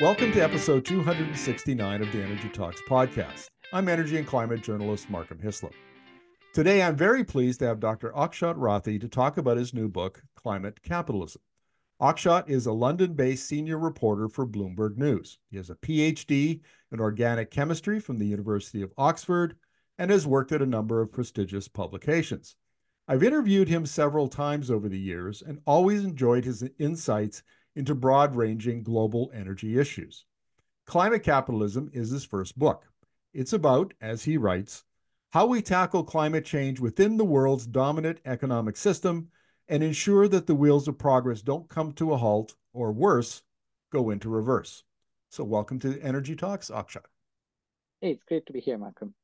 Welcome to episode 269 of the Energy Talks podcast. I'm energy and climate journalist Markham Hislop. Today, I'm very pleased to have Dr. Akshat Rathi to talk about his new book, Climate Capitalism. Akshat is a London based senior reporter for Bloomberg News. He has a PhD in organic chemistry from the University of Oxford and has worked at a number of prestigious publications. I've interviewed him several times over the years and always enjoyed his insights into broad ranging global energy issues. Climate Capitalism is his first book. It's about, as he writes, how we tackle climate change within the world's dominant economic system and ensure that the wheels of progress don't come to a halt or worse, go into reverse. So, welcome to Energy Talks, Akshat. Hey, it's great to be here, Malcolm.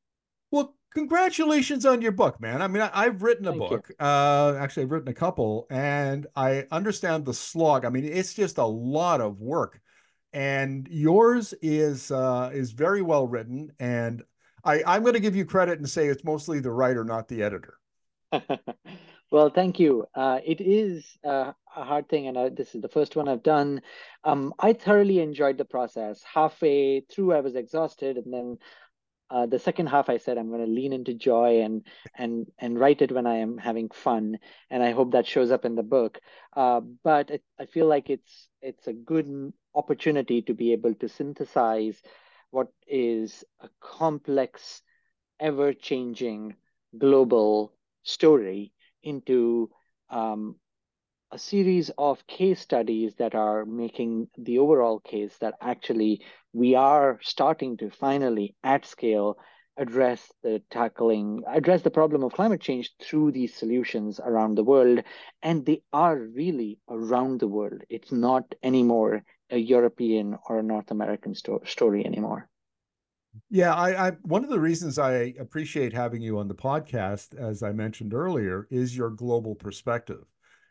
Well, congratulations on your book, man. I mean, I, have written a Thank book. Uh, actually, I've written a couple, and I understand the slog. I mean, it's just a lot of work, and yours is uh, is very well written. And I, I'm going to give you credit and say it's mostly the writer, not the editor. well, thank you. Uh, it is uh, a hard thing, and uh, this is the first one I've done. Um, I thoroughly enjoyed the process. Halfway through, I was exhausted, and then uh, the second half i said i'm going to lean into joy and and and write it when i am having fun and i hope that shows up in the book. Uh, but it, i feel like it's it's a good opportunity to be able to synthesize what is a complex ever changing global story into um, a series of case studies that are making the overall case that actually we are starting to finally at scale address the tackling address the problem of climate change through these solutions around the world. And they are really around the world. It's not anymore a european or a north american sto- story anymore. Yeah I, I one of the reasons i appreciate having you on the podcast as i mentioned earlier is your global perspective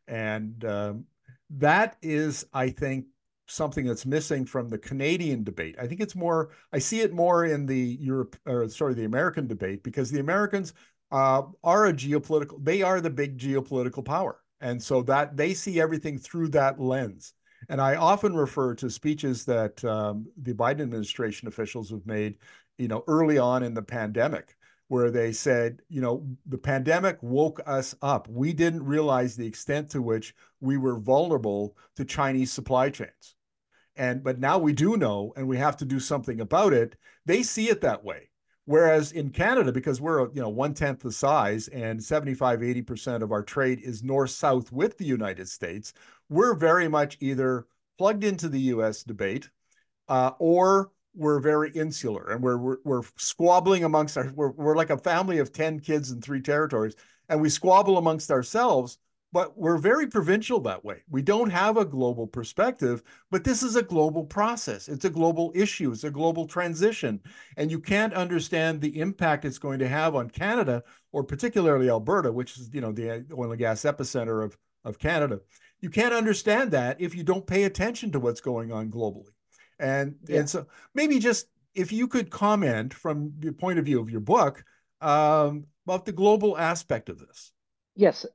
and um, that is i think something that's missing from the Canadian debate. I think it's more, I see it more in the Europe, or sorry, the American debate, because the Americans uh, are a geopolitical, they are the big geopolitical power. And so that they see everything through that lens. And I often refer to speeches that um, the Biden administration officials have made, you know, early on in the pandemic, where they said, you know, the pandemic woke us up. We didn't realize the extent to which we were vulnerable to Chinese supply chains. And but now we do know and we have to do something about it. They see it that way. Whereas in Canada, because we're you know one tenth the size and 75, 80% of our trade is north-south with the United States, we're very much either plugged into the US debate uh, or we're very insular and we're, we're, we're squabbling amongst our we're, we're like a family of 10 kids in three territories and we squabble amongst ourselves but we're very provincial that way. We don't have a global perspective but this is a global process. It's a global issue. It's a global transition. And you can't understand the impact it's going to have on canada or particularly alberta which is you know the oil and gas epicenter of of canada. You can't understand that if you don't pay attention to what's going on globally and yeah. and so maybe just if you could comment from the point of view of your book um, about the global aspect of this. Yes.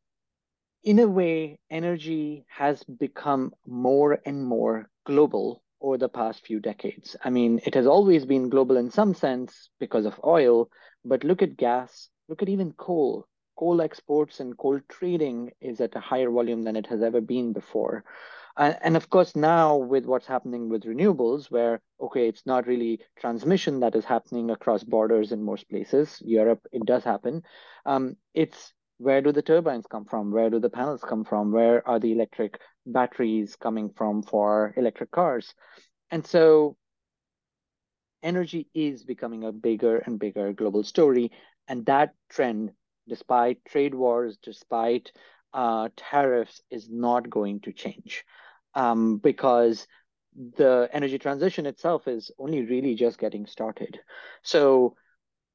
In a way, energy has become more and more global over the past few decades. I mean, it has always been global in some sense because of oil, but look at gas, look at even coal. Coal exports and coal trading is at a higher volume than it has ever been before. And of course, now with what's happening with renewables, where, okay, it's not really transmission that is happening across borders in most places. Europe, it does happen. Um, it's where do the turbines come from? Where do the panels come from? Where are the electric batteries coming from for electric cars? And so energy is becoming a bigger and bigger global story. And that trend, despite trade wars, despite uh, tariffs, is not going to change um, because the energy transition itself is only really just getting started. So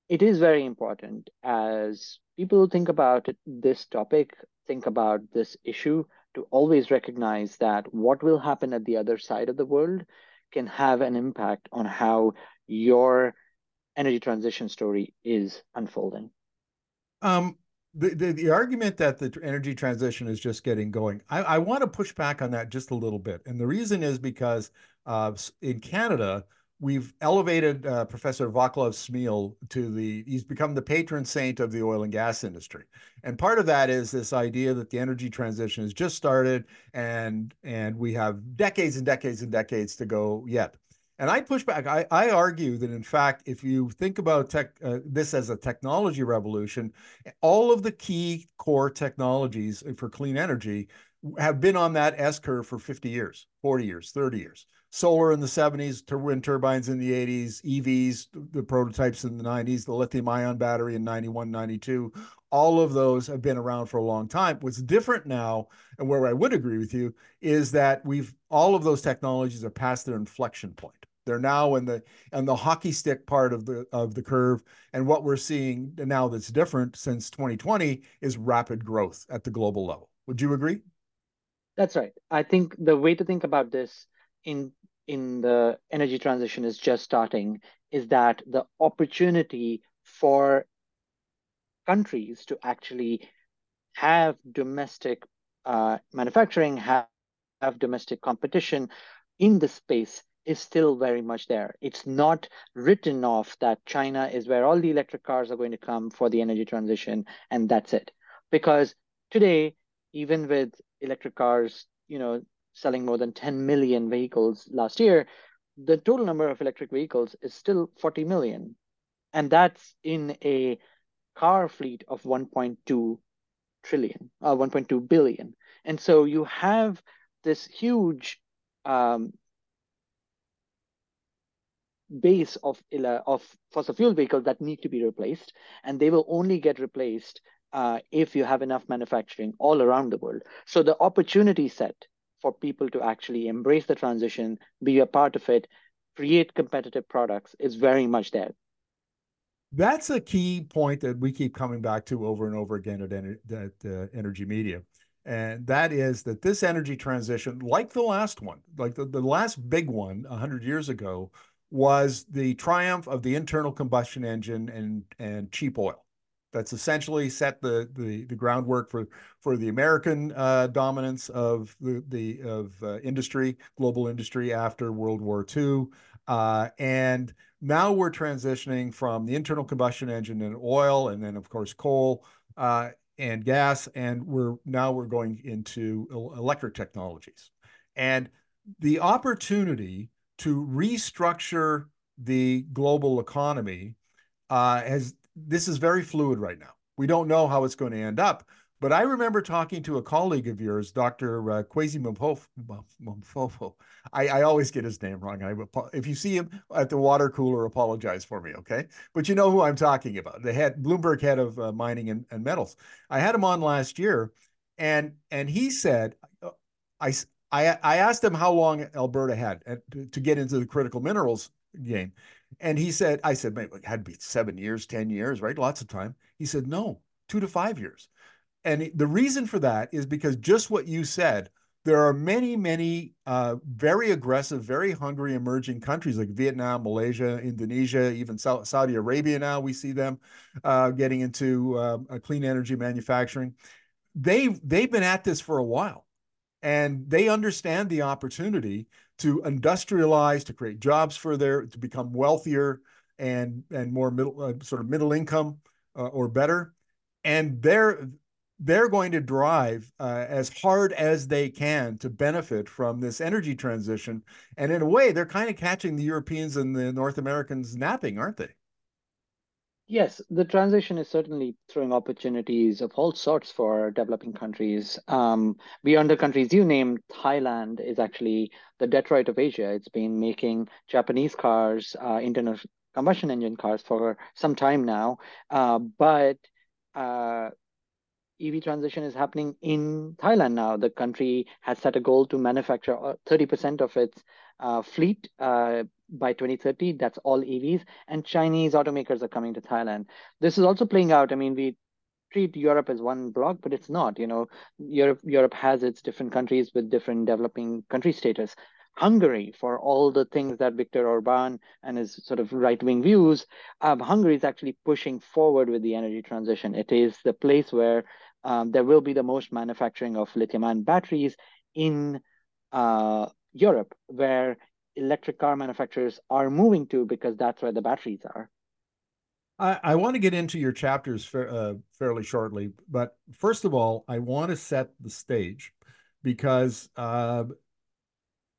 it is very important as people think about this topic, think about this issue, to always recognize that what will happen at the other side of the world can have an impact on how your energy transition story is unfolding. Um, the, the, the argument that the energy transition is just getting going, I, I want to push back on that just a little bit. And the reason is because uh, in Canada, we've elevated uh, Professor Vaclav Smil to the, he's become the patron saint of the oil and gas industry. And part of that is this idea that the energy transition has just started and, and we have decades and decades and decades to go yet. And I push back. I, I argue that, in fact, if you think about tech, uh, this as a technology revolution, all of the key core technologies for clean energy have been on that S curve for 50 years, 40 years, 30 years. Solar in the 70s, wind turbines in the 80s, EVs, the prototypes in the 90s, the lithium ion battery in 91, 92. All of those have been around for a long time. What's different now, and where I would agree with you, is that we've all of those technologies are past their inflection point. They're now in the in the hockey stick part of the of the curve, and what we're seeing now that's different since 2020 is rapid growth at the global level. Would you agree? That's right. I think the way to think about this in in the energy transition is just starting is that the opportunity for countries to actually have domestic uh, manufacturing, have, have domestic competition in the space is still very much there. It's not written off that China is where all the electric cars are going to come for the energy transition, and that's it. Because today, even with electric cars, you know, selling more than 10 million vehicles last year, the total number of electric vehicles is still 40 million. And that's in a car fleet of 1.2 trillion, uh, 1.2 billion. And so you have this huge um, base of of fossil fuel vehicles that need to be replaced, and they will only get replaced uh, if you have enough manufacturing all around the world. So the opportunity set for people to actually embrace the transition, be a part of it, create competitive products is very much there. That's a key point that we keep coming back to over and over again at, at uh, Energy Media. And that is that this energy transition, like the last one, like the, the last big one 100 years ago, was the triumph of the internal combustion engine and and cheap oil. That's essentially set the the, the groundwork for for the American uh, dominance of the the of uh, industry, global industry after World War II, uh, and now we're transitioning from the internal combustion engine and oil, and then of course coal uh, and gas, and we're now we're going into electric technologies, and the opportunity to restructure the global economy uh, has this is very fluid right now. We don't know how it's going to end up. But I remember talking to a colleague of yours, Dr. Uh, Kwasi Ampofo. I, I always get his name wrong. I, if you see him at the water cooler, apologize for me, okay? But you know who I'm talking about, the head Bloomberg head of uh, mining and, and metals. I had him on last year, and and he said, I I, I asked him how long Alberta had to get into the critical minerals game. And he said, I said, maybe it had to be seven years, 10 years, right? Lots of time. He said, no, two to five years. And the reason for that is because just what you said, there are many, many uh, very aggressive, very hungry emerging countries like Vietnam, Malaysia, Indonesia, even Saudi Arabia now, we see them uh, getting into uh, clean energy manufacturing. They, they've been at this for a while and they understand the opportunity to industrialize, to create jobs for their, to become wealthier and and more middle uh, sort of middle income uh, or better, and they're they're going to drive uh, as hard as they can to benefit from this energy transition. And in a way, they're kind of catching the Europeans and the North Americans napping, aren't they? Yes, the transition is certainly throwing opportunities of all sorts for developing countries. Um, beyond the countries you named, Thailand is actually the Detroit of Asia. It's been making Japanese cars, uh, internal combustion engine cars for some time now. Uh, but uh, EV transition is happening in Thailand now. The country has set a goal to manufacture 30% uh, of its uh, fleet uh, by 2030. That's all EVs. And Chinese automakers are coming to Thailand. This is also playing out. I mean, we treat Europe as one block, but it's not. You know, Europe Europe has its different countries with different developing country status. Hungary, for all the things that Viktor Orban and his sort of right wing views, um, Hungary is actually pushing forward with the energy transition. It is the place where um, there will be the most manufacturing of lithium ion batteries in uh, Europe, where electric car manufacturers are moving to because that's where the batteries are. I, I want to get into your chapters fa- uh, fairly shortly, but first of all, I want to set the stage because uh,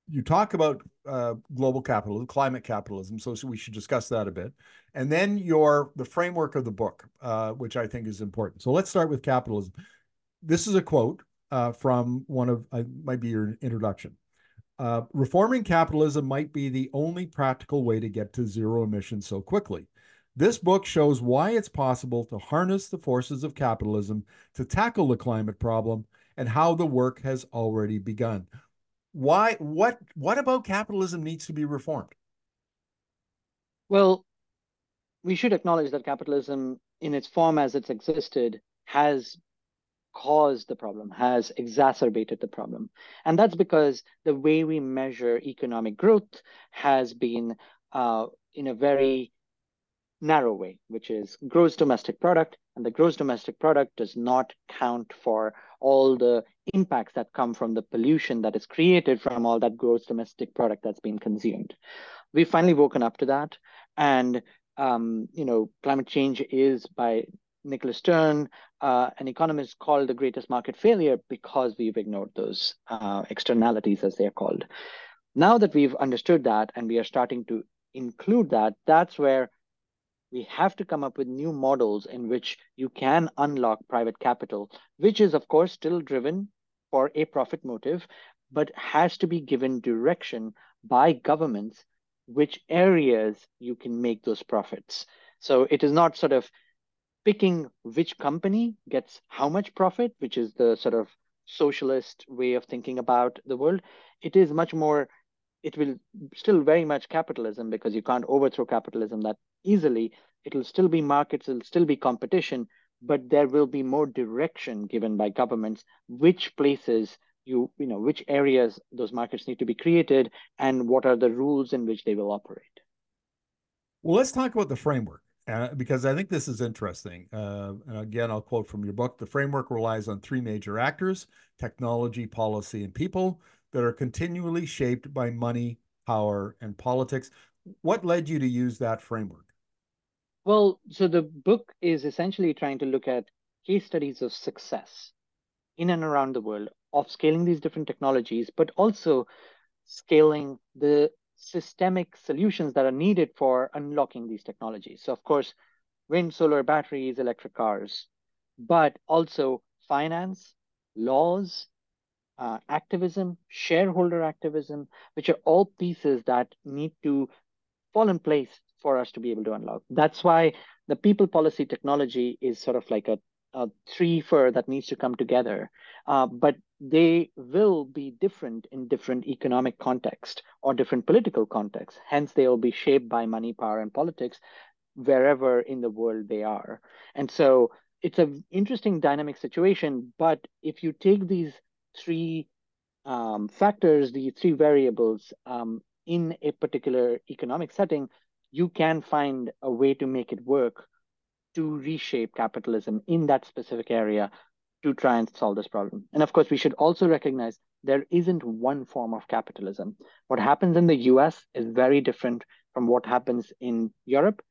you talk about uh, global capitalism, climate capitalism, so, we should discuss that a bit, and then your the framework of the book, uh, which I think is important. So let's start with capitalism. This is a quote uh, from one of uh, might be your introduction. Uh, reforming capitalism might be the only practical way to get to zero emissions so quickly. This book shows why it's possible to harness the forces of capitalism to tackle the climate problem and how the work has already begun. Why what what about capitalism needs to be reformed? Well, we should acknowledge that capitalism in its form as it's existed has caused the problem, has exacerbated the problem. And that's because the way we measure economic growth has been uh, in a very narrow way, which is gross domestic product. And the gross domestic product does not count for all the impacts that come from the pollution that is created from all that gross domestic product that's been consumed. We've finally woken up to that. And, um, you know, climate change is by Nicholas Stern, uh, an economist, called the greatest market failure because we've ignored those uh, externalities, as they're called. Now that we've understood that and we are starting to include that, that's where we have to come up with new models in which you can unlock private capital, which is, of course, still driven for a profit motive, but has to be given direction by governments which areas you can make those profits. So it is not sort of picking which company gets how much profit, which is the sort of socialist way of thinking about the world. It is much more, it will still very much capitalism because you can't overthrow capitalism that easily. It'll still be markets, it'll still be competition, but there will be more direction given by governments which places you you know which areas those markets need to be created and what are the rules in which they will operate well let's talk about the framework uh, because I think this is interesting. Uh, and again, I'll quote from your book the framework relies on three major actors technology, policy, and people that are continually shaped by money, power, and politics. What led you to use that framework? Well, so the book is essentially trying to look at case studies of success in and around the world of scaling these different technologies, but also scaling the systemic solutions that are needed for unlocking these technologies. So, of course, wind, solar, batteries, electric cars, but also finance, laws, uh, activism, shareholder activism, which are all pieces that need to fall in place for us to be able to unlock. That's why the people policy technology is sort of like a uh, three fur that needs to come together. Uh, but they will be different in different economic context or different political context. Hence, they will be shaped by money, power, and politics wherever in the world they are. And so it's an interesting dynamic situation. But if you take these three um, factors, the three variables um, in a particular economic setting, you can find a way to make it work to reshape capitalism in that specific area to try and solve this problem. And of course, we should also recognize there isn't one form of capitalism. What happens in the US is very different from what happens in Europe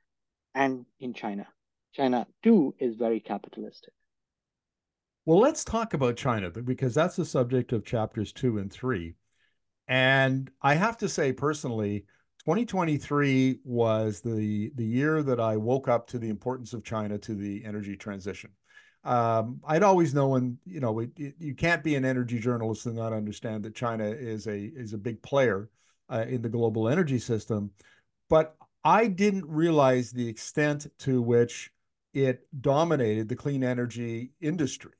and in China. China, too, is very capitalistic. Well, let's talk about China because that's the subject of chapters two and three. And I have to say, personally, 2023 was the the year that I woke up to the importance of China to the energy transition. Um, I'd always known, you know, it, it, you can't be an energy journalist and not understand that China is a is a big player uh, in the global energy system, but I didn't realize the extent to which it dominated the clean energy industry.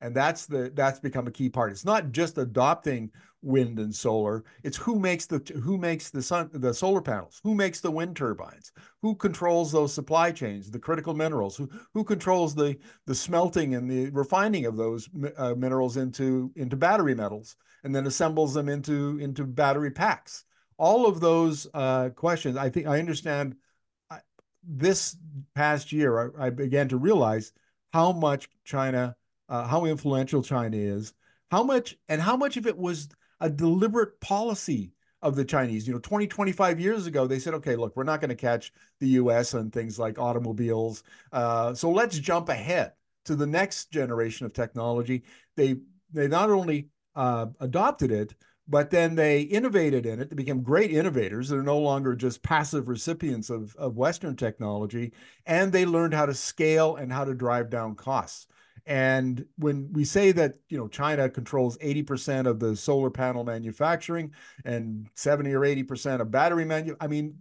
And that's the that's become a key part. It's not just adopting wind and solar. It's who makes the who makes the sun the solar panels, who makes the wind turbines, who controls those supply chains, the critical minerals, who who controls the the smelting and the refining of those uh, minerals into into battery metals, and then assembles them into into battery packs. All of those uh, questions, I think I understand. this past year, I, I began to realize how much China uh, how influential China is, how much and how much of it was a deliberate policy of the Chinese. You know, 20, 25 years ago, they said, okay, look, we're not going to catch the US on things like automobiles. Uh, so let's jump ahead to the next generation of technology. They they not only uh, adopted it, but then they innovated in it. They became great innovators. They're no longer just passive recipients of, of Western technology, and they learned how to scale and how to drive down costs. And when we say that, you know, China controls 80% of the solar panel manufacturing and 70 or 80% of battery manu, I mean,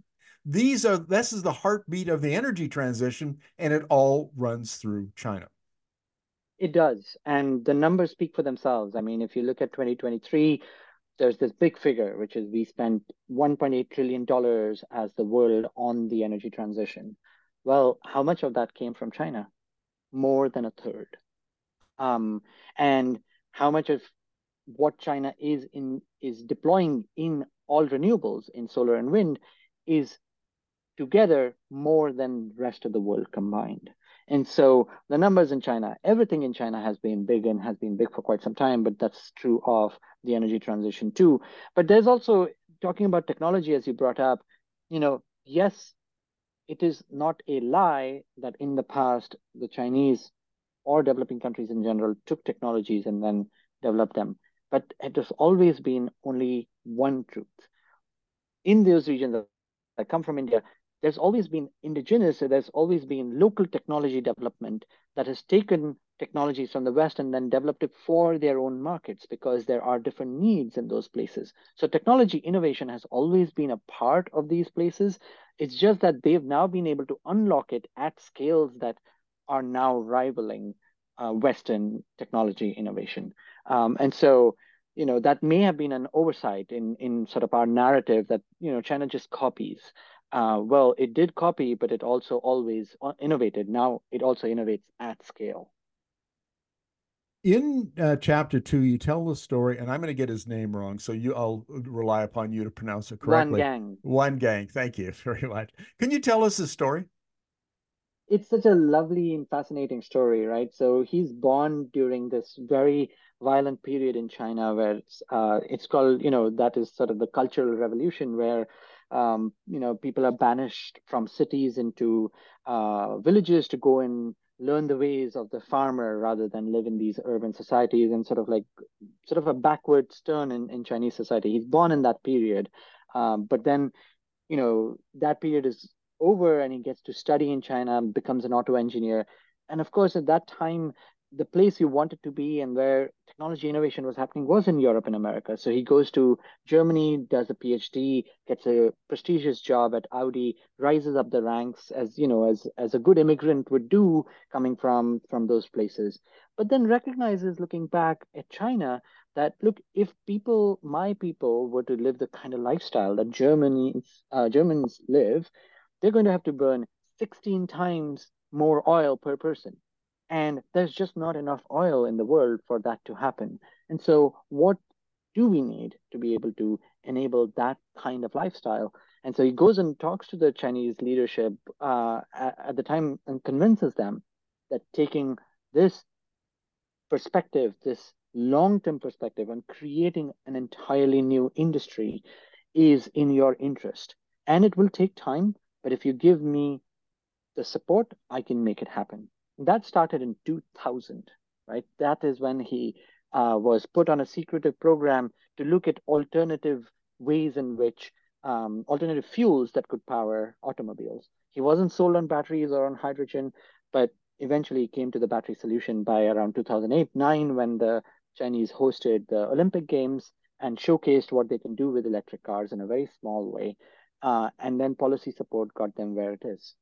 these are this is the heartbeat of the energy transition, and it all runs through China. It does. And the numbers speak for themselves. I mean, if you look at 2023, there's this big figure, which is we spent $1.8 trillion as the world on the energy transition. Well, how much of that came from China? More than a third um, and how much of what China is in is deploying in all renewables in solar and wind is together more than the rest of the world combined. And so the numbers in China, everything in China has been big and has been big for quite some time, but that's true of the energy transition too. But there's also talking about technology, as you brought up, you know, yes, it is not a lie that in the past the Chinese or developing countries in general took technologies and then developed them. But it has always been only one truth. In those regions that come from India, there's always been indigenous, there's always been local technology development that has taken technologies from the West and then developed it for their own markets because there are different needs in those places. So technology innovation has always been a part of these places. It's just that they've now been able to unlock it at scales that are now rivaling uh, Western technology innovation. Um, and so, you know, that may have been an oversight in in sort of our narrative that you know China just copies. Uh, well, it did copy, but it also always uh, innovated. Now it also innovates at scale. In uh, chapter two, you tell the story, and I'm going to get his name wrong, so you I'll rely upon you to pronounce it correctly. Wangang. Wan Gang. Thank you very much. Can you tell us the story? It's such a lovely and fascinating story, right? So he's born during this very violent period in China where it's, uh, it's called, you know, that is sort of the cultural revolution where, um, you know, people are banished from cities into uh, villages to go and learn the ways of the farmer rather than live in these urban societies and sort of like sort of a backward turn in, in Chinese society. He's born in that period. Um, but then, you know, that period is over and he gets to study in China, becomes an auto engineer. And of course, at that time, the place you wanted to be and where technology innovation was happening was in Europe and America. So he goes to Germany, does a PhD, gets a prestigious job at Audi, rises up the ranks as you know as as a good immigrant would do coming from from those places. But then recognizes looking back at China that look if people my people were to live the kind of lifestyle that Germans uh, Germans live they're going to have to burn 16 times more oil per person. And there's just not enough oil in the world for that to happen. And so, what do we need to be able to enable that kind of lifestyle? And so he goes and talks to the Chinese leadership uh, at, at the time and convinces them that taking this perspective, this long term perspective, and creating an entirely new industry is in your interest. And it will take time, but if you give me the support, I can make it happen. That started in 2000, right? That is when he uh, was put on a secretive program to look at alternative ways in which um, alternative fuels that could power automobiles. He wasn't sold on batteries or on hydrogen, but eventually came to the battery solution by around 2008 9 when the Chinese hosted the Olympic Games and showcased what they can do with electric cars in a very small way uh, and then policy support got them where it is.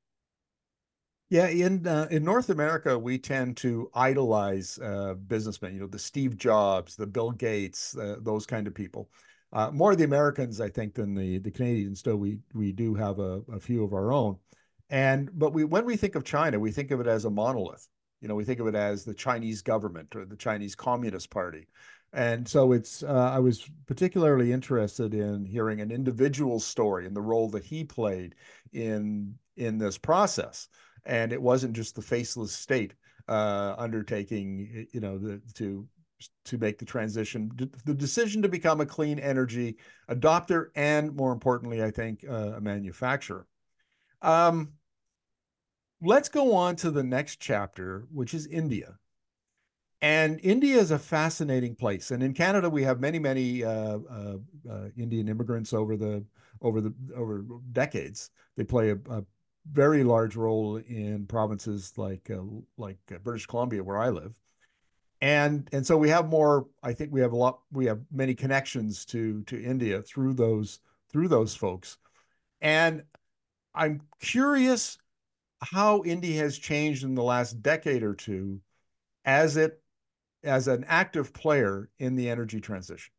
Yeah, in uh, in North America, we tend to idolize uh, businessmen. You know, the Steve Jobs, the Bill Gates, uh, those kind of people. Uh, more the Americans, I think, than the the Canadians. Though we we do have a, a few of our own. And but we when we think of China, we think of it as a monolith. You know, we think of it as the Chinese government or the Chinese Communist Party. And so it's uh, I was particularly interested in hearing an individual story and the role that he played in in this process and it wasn't just the faceless state uh, undertaking, you know, the, to to make the transition, the decision to become a clean energy adopter, and more importantly, I think uh, a manufacturer. Um, let's go on to the next chapter, which is India. And India is a fascinating place. And in Canada, we have many, many uh, uh, uh Indian immigrants over the over the over decades. They play a, a very large role in provinces like uh, like uh, British Columbia, where I live, and and so we have more. I think we have a lot. We have many connections to to India through those through those folks, and I'm curious how India has changed in the last decade or two as it as an active player in the energy transition.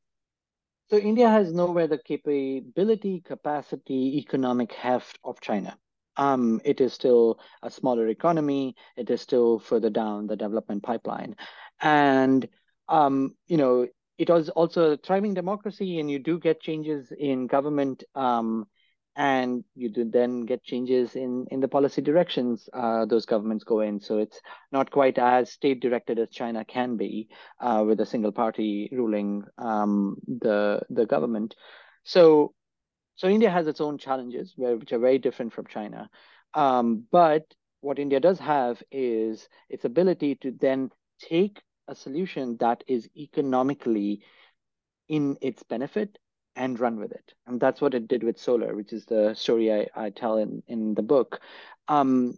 So India has nowhere the capability, capacity, economic heft of China um, it is still a smaller economy. It is still further down the development pipeline. And, um, you know, it was also a thriving democracy, and you do get changes in government, um, and you do then get changes in, in the policy directions uh, those governments go in. So it's not quite as state directed as China can be uh, with a single party ruling um, the, the government. So so India has its own challenges, which are very different from China. Um, but what India does have is its ability to then take a solution that is economically in its benefit and run with it. And that's what it did with solar, which is the story I, I tell in, in the book, um,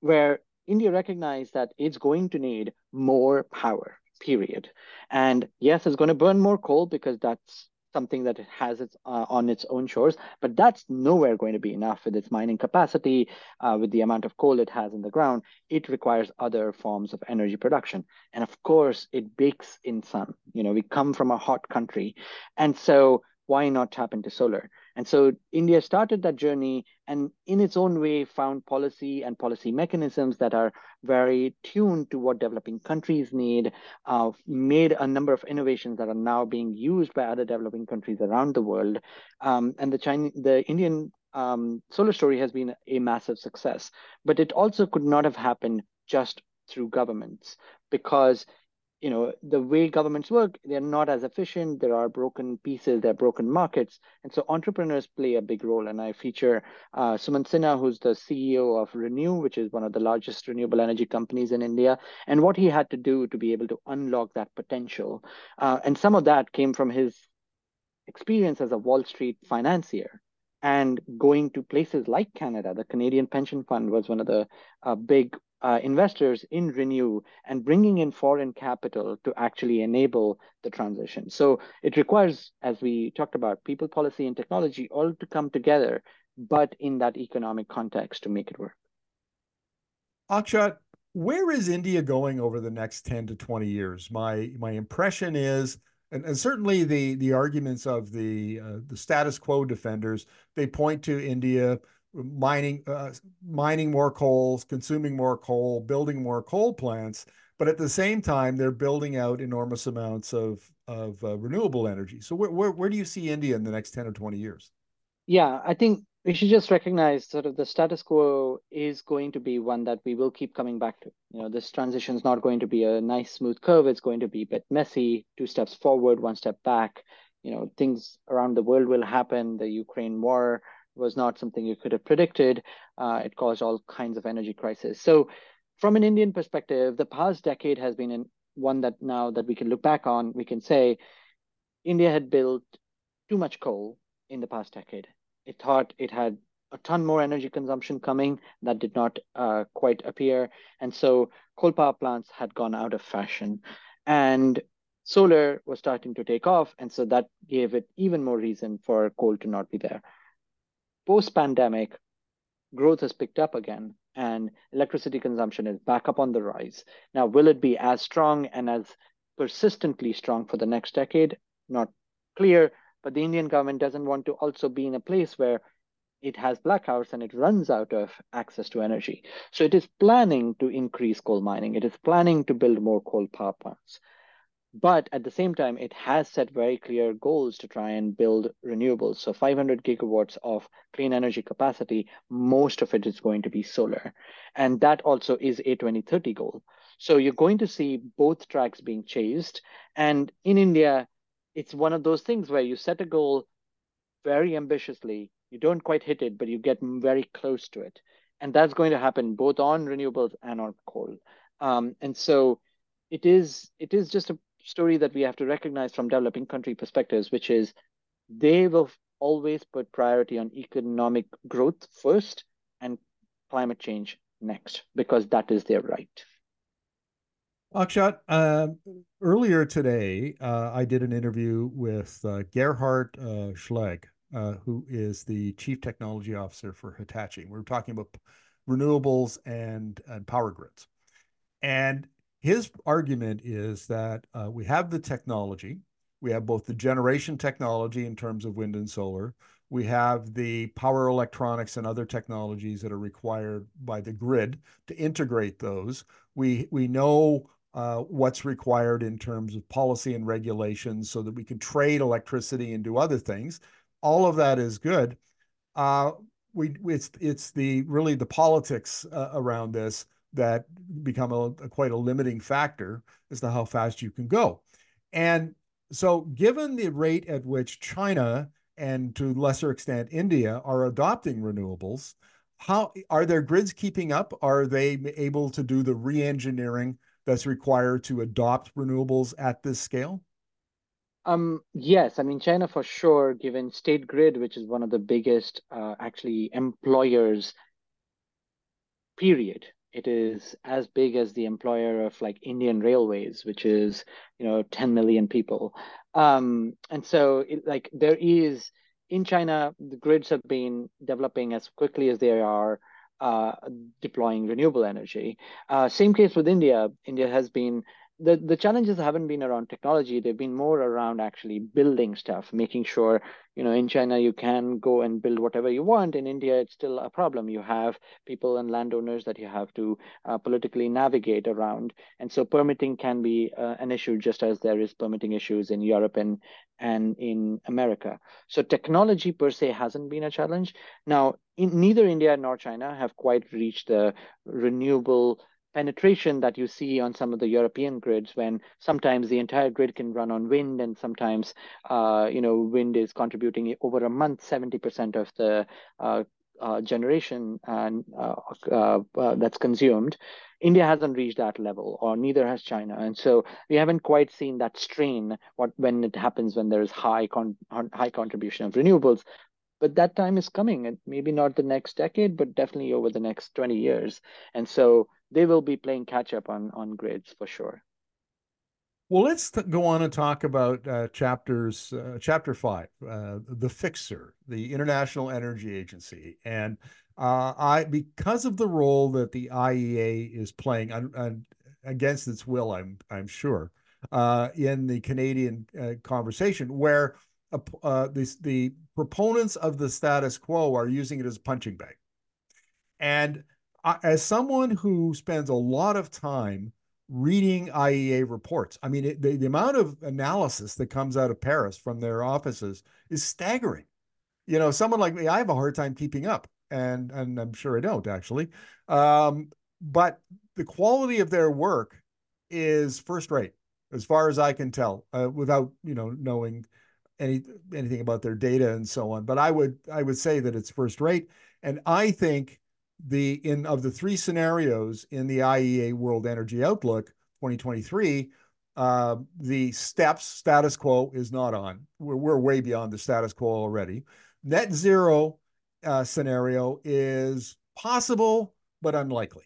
where India recognized that it's going to need more power, period. And yes, it's going to burn more coal because that's something that it has its uh, on its own shores, but that's nowhere going to be enough with its mining capacity, uh, with the amount of coal it has in the ground. It requires other forms of energy production, and of course, it bakes in sun. You know, we come from a hot country, and so why not tap into solar? And so India started that journey and, in its own way, found policy and policy mechanisms that are very tuned to what developing countries need, uh, made a number of innovations that are now being used by other developing countries around the world. Um, and the Chinese, the Indian um, solar story has been a massive success, but it also could not have happened just through governments because you know the way governments work they're not as efficient there are broken pieces there are broken markets and so entrepreneurs play a big role. And i feature uh, sumant sinha who's the ceo of ReNew which is one of the largest renewable energy companies in india and what he had to do to be able to unlock that potential. Uh, and some of that came from his experience as a wall street financier and going to places like Canada, the Canadian Pension Fund was one of the uh, big uh, investors in ReNew and bringing in foreign capital to actually enable the transition. So it requires, as we talked about, people, policy, and technology all to come together, but in that economic context to make it work. Akshat, where is India going over the next 10 to 20 years? My my impression is and, and certainly the the arguments of the uh, the status quo defenders they point to India mining uh, mining more coal, consuming more coal, building more coal plants, but at the same time they're building out enormous amounts of of uh, renewable energy. So where, where where do you see India in the next 10 or 20 years? Yeah, I think we should just recognize sort of the status quo is going to be one that we will keep coming back to. You know, this transition is not going to be a nice smooth curve. It's going to be a bit messy, two steps forward, one step back. You know, things around the world will happen. The Ukraine war was not something you could have predicted. Uh, it caused all kinds of energy crisis. So, from an Indian perspective, the past decade has been in one that now that we can look back on, we can say India had built too much coal in the past decade. It thought it had a ton more energy consumption coming that did not uh, quite appear. And so coal power plants had gone out of fashion. And solar was starting to take off. And so that gave it even more reason for coal to not be there post pandemic, growth has picked up again. and electricity consumption is back up on the rise. Now, will it be as strong and as persistently strong for the next decade? Not clear, but the Indian government doesn't want to also be in a place where it has blackouts and it runs out of access to energy. So it is planning to increase coal mining. It is planning to build more coal power plants. But at the same time, it has set very clear goals to try and build renewables. So 500 gigawatts of clean energy capacity, most of it is going to be solar. And that also is a 2030 goal. So you're going to see both tracks being chased. And in India, it's one of those things where you set a goal very ambitiously, you don't quite hit it, but you get very close to it. And that's going to happen both on renewables and on coal. Um, and so it is it is just a story that we have to recognize from developing country perspectives, which is they will always put priority on economic growth first and climate change next, because that is their right. Akshat, uh, earlier today, uh, I did an interview with uh, Gerhard uh, Salge, uh, who is the Chief Technology Officer for Hitachi. We were talking about renewables and, and power grids. And his argument is that uh, we have the technology. We have both the generation technology in terms of wind and solar. We have the power electronics and other technologies that are required by the grid to integrate those. We we know uh, what's required in terms of policy and regulations so that we can trade electricity and do other things. All of that is good. Uh, we it's it's the really the politics uh, around this that become a, a, quite a limiting factor as to how fast you can go. And so, given the rate at which China and to lesser extent India are adopting renewables, how are their grids keeping up? Are they able to do the re-engineering that's required to adopt renewables at this scale? Um, yes, I mean China for sure. Given State Grid, which is one of the biggest uh, actually employers, period it is as big as the employer of like Indian Railways, which is you know 10 million people. Um, and so it, like there is in China, the grids have been developing as quickly as they are uh, deploying renewable energy. Uh, same case with India. India has been the, the challenges haven't been around technology. They've been more around actually building stuff making sure you know in china you can go and build whatever you want. In india it's still a problem. You have people and landowners that you have to uh, politically navigate around. And so permitting can be uh, an issue just as there is permitting issues in europe and and in america. So technology per se hasn't been a challenge. Now in, neither india nor china have quite reached the renewable penetration that you see on some of the European grids when sometimes the entire grid can run on wind and sometimes uh, you know wind is contributing over a month 70% of the uh, uh, generation and uh, uh, uh, that's consumed. India hasn't reached that level, or neither has China, and so we haven't quite seen that strain. What when it happens when there is high con- high contribution of renewables, but that time is coming, and maybe not the next decade, but definitely over the next twenty years. And so they will be playing catch up on on grids for sure. Well, let's go on and talk about uh, chapters. Uh, chapter five, uh, the fixer, the International Energy Agency, and uh, I because of the role that the IEA is playing against its will, I'm I'm sure, uh, in the Canadian uh, conversation, where uh, this, the proponents of the status quo are using it as a punching bag, and as someone who spends a lot of time reading IEA reports, I mean, it, the, the amount of analysis that comes out of Paris from their offices is staggering. You know, someone like me, I have a hard time keeping up, and and I'm sure I don't actually. Um, but the quality of their work is first rate, as far as I can tell, uh, without you know knowing any anything about their data and so on. But I would I would say that it's first rate, and I think the in of the three scenarios in the IEA World Energy Outlook 2023, uh, the steps status quo is not on. We're, we're way beyond the status quo already. Net zero uh, scenario is possible but unlikely.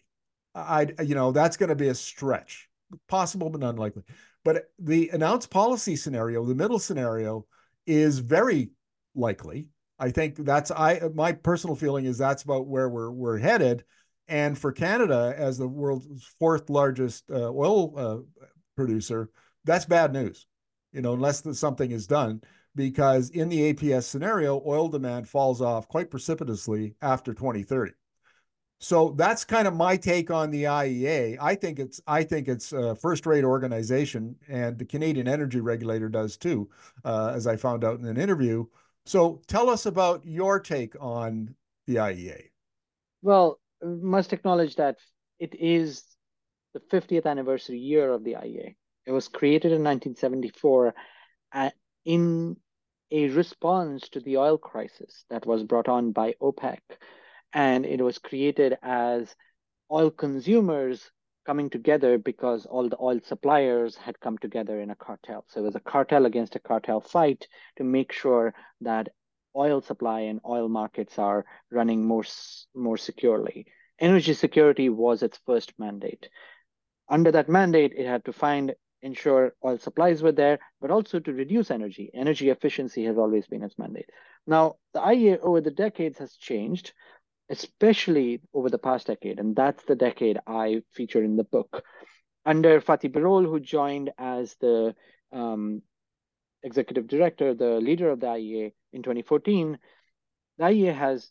I, you know, that's going to be a stretch. Possible but unlikely. But the announced policy scenario, the middle scenario, is very likely I think that's I my personal feeling is that's about where we're we're headed. And for Canada, as the world's fourth largest uh, oil uh, producer, that's bad news, you know, unless something is done. Because in the APS scenario, oil demand falls off quite precipitously after 2030. So that's kind of my take on the IEA. I think it's I think it's a first-rate organization, and the Canadian Energy Regulator does too, uh, as I found out in an interview. So tell us about your take on the IEA. Well, must acknowledge that it is the 50th anniversary year of the IEA. It was created in 1974 uh, in a response to the oil crisis that was brought on by OPEC and it was created as oil consumers coming together because all the oil suppliers had come together in a cartel. So it was a cartel against a cartel fight to make sure that oil supply and oil markets are running more, more securely. Energy security was its first mandate. Under that mandate, it had to find, ensure oil supplies were there, but also to reduce energy. Energy efficiency has always been its mandate. Now, the IEA over the decades has changed especially over the past decade. And that's the decade I feature in the book. Under Fatih Birol, who joined as the um, executive director, the leader of the IEA in 2014, the IEA has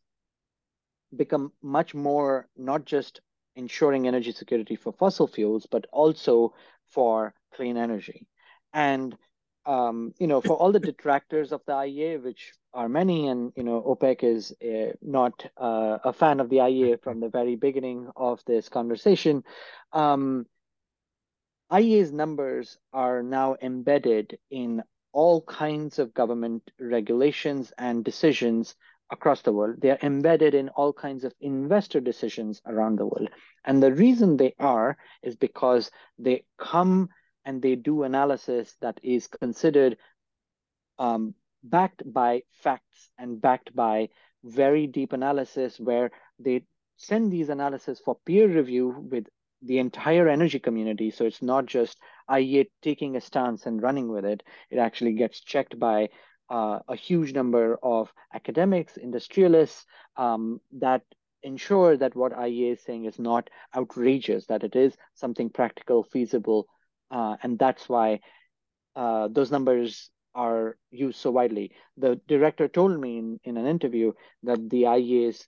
become much more not just ensuring energy security for fossil fuels, but also for clean energy. And um, you know, for all the detractors of the IEA, which are many, and you know, OPEC is uh, not uh, a fan of the IEA from the very beginning of this conversation. Um, IEA's numbers are now embedded in all kinds of government regulations and decisions across the world. They are embedded in all kinds of investor decisions around the world. And the reason they are is because they come and they do analysis that is considered um, backed by facts and backed by very deep analysis where they send these analysis for peer review with the entire energy community. So it's not just IEA taking a stance and running with it. It actually gets checked by uh, a huge number of academics, industrialists um, that ensure that what IEA is saying is not outrageous, that it is something practical, feasible, uh, and that's why uh, those numbers are used so widely. The director told me in, in an interview that the IEA's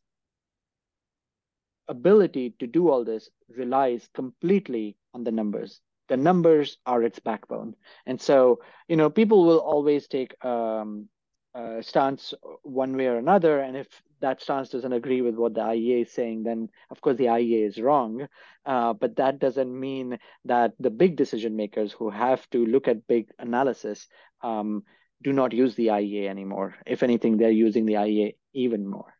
ability to do all this relies completely on the numbers. The numbers are its backbone. And so, you know, people will always take um, a stance one way or another. And if that stance doesn't agree with what the IEA is saying, then of course the IEA is wrong. Uh, but that doesn't mean that the big decision makers who have to look at big analysis um, do not use the IEA anymore. If anything, they're using the IEA even more.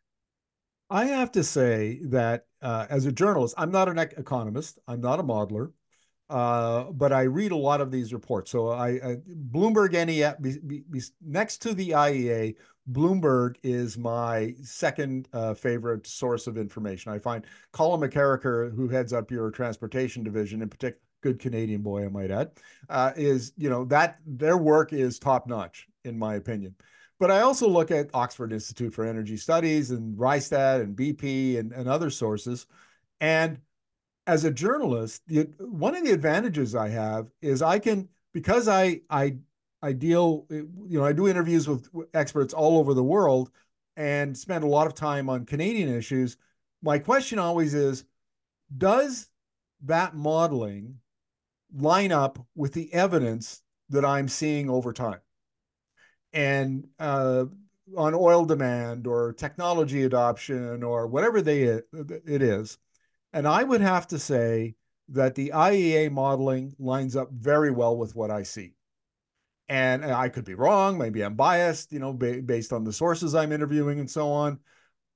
I have to say that uh, as a journalist, I'm not an economist, I'm not a modeler. Uh, but I read a lot of these reports. So I, I Bloomberg NEF be, be, next to the IEA, Bloomberg is my second uh, favorite source of information. I find Colin McKerracher, who heads up your transportation division, in particular, good Canadian boy, I might add, uh, is you know that their work is top notch in my opinion. But I also look at Oxford Institute for Energy Studies and Rystad and BP and, and other sources, and as a journalist, the, one of the advantages I have is I can because I I I deal, you know, I do interviews with experts all over the world and spend a lot of time on Canadian issues. My question always is Does that modeling line up with the evidence that I'm seeing over time? And uh, on oil demand or technology adoption or whatever they it is. And I would have to say that the IEA modeling lines up very well with what I see and I could be wrong. Maybe I'm biased, you know, ba- based on the sources I'm interviewing and so on.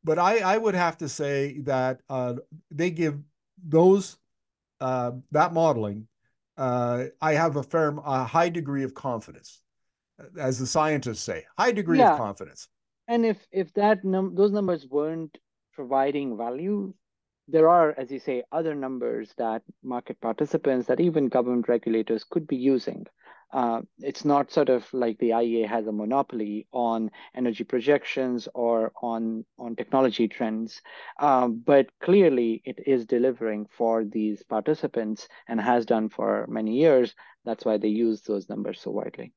But I, I would have to say that uh, they give those uh, that modeling. Uh, I have a firm, a high degree of confidence, as the scientists say, high degree yeah. of confidence. And if if that num- those numbers weren't providing value, there are, as you say, other numbers that market participants, that even government regulators could be using Uh, it's not sort of like the IEA has a monopoly on energy projections or on on technology trends, um, but clearly it is delivering for these participants and has done for many years. That's why they use those numbers so widely.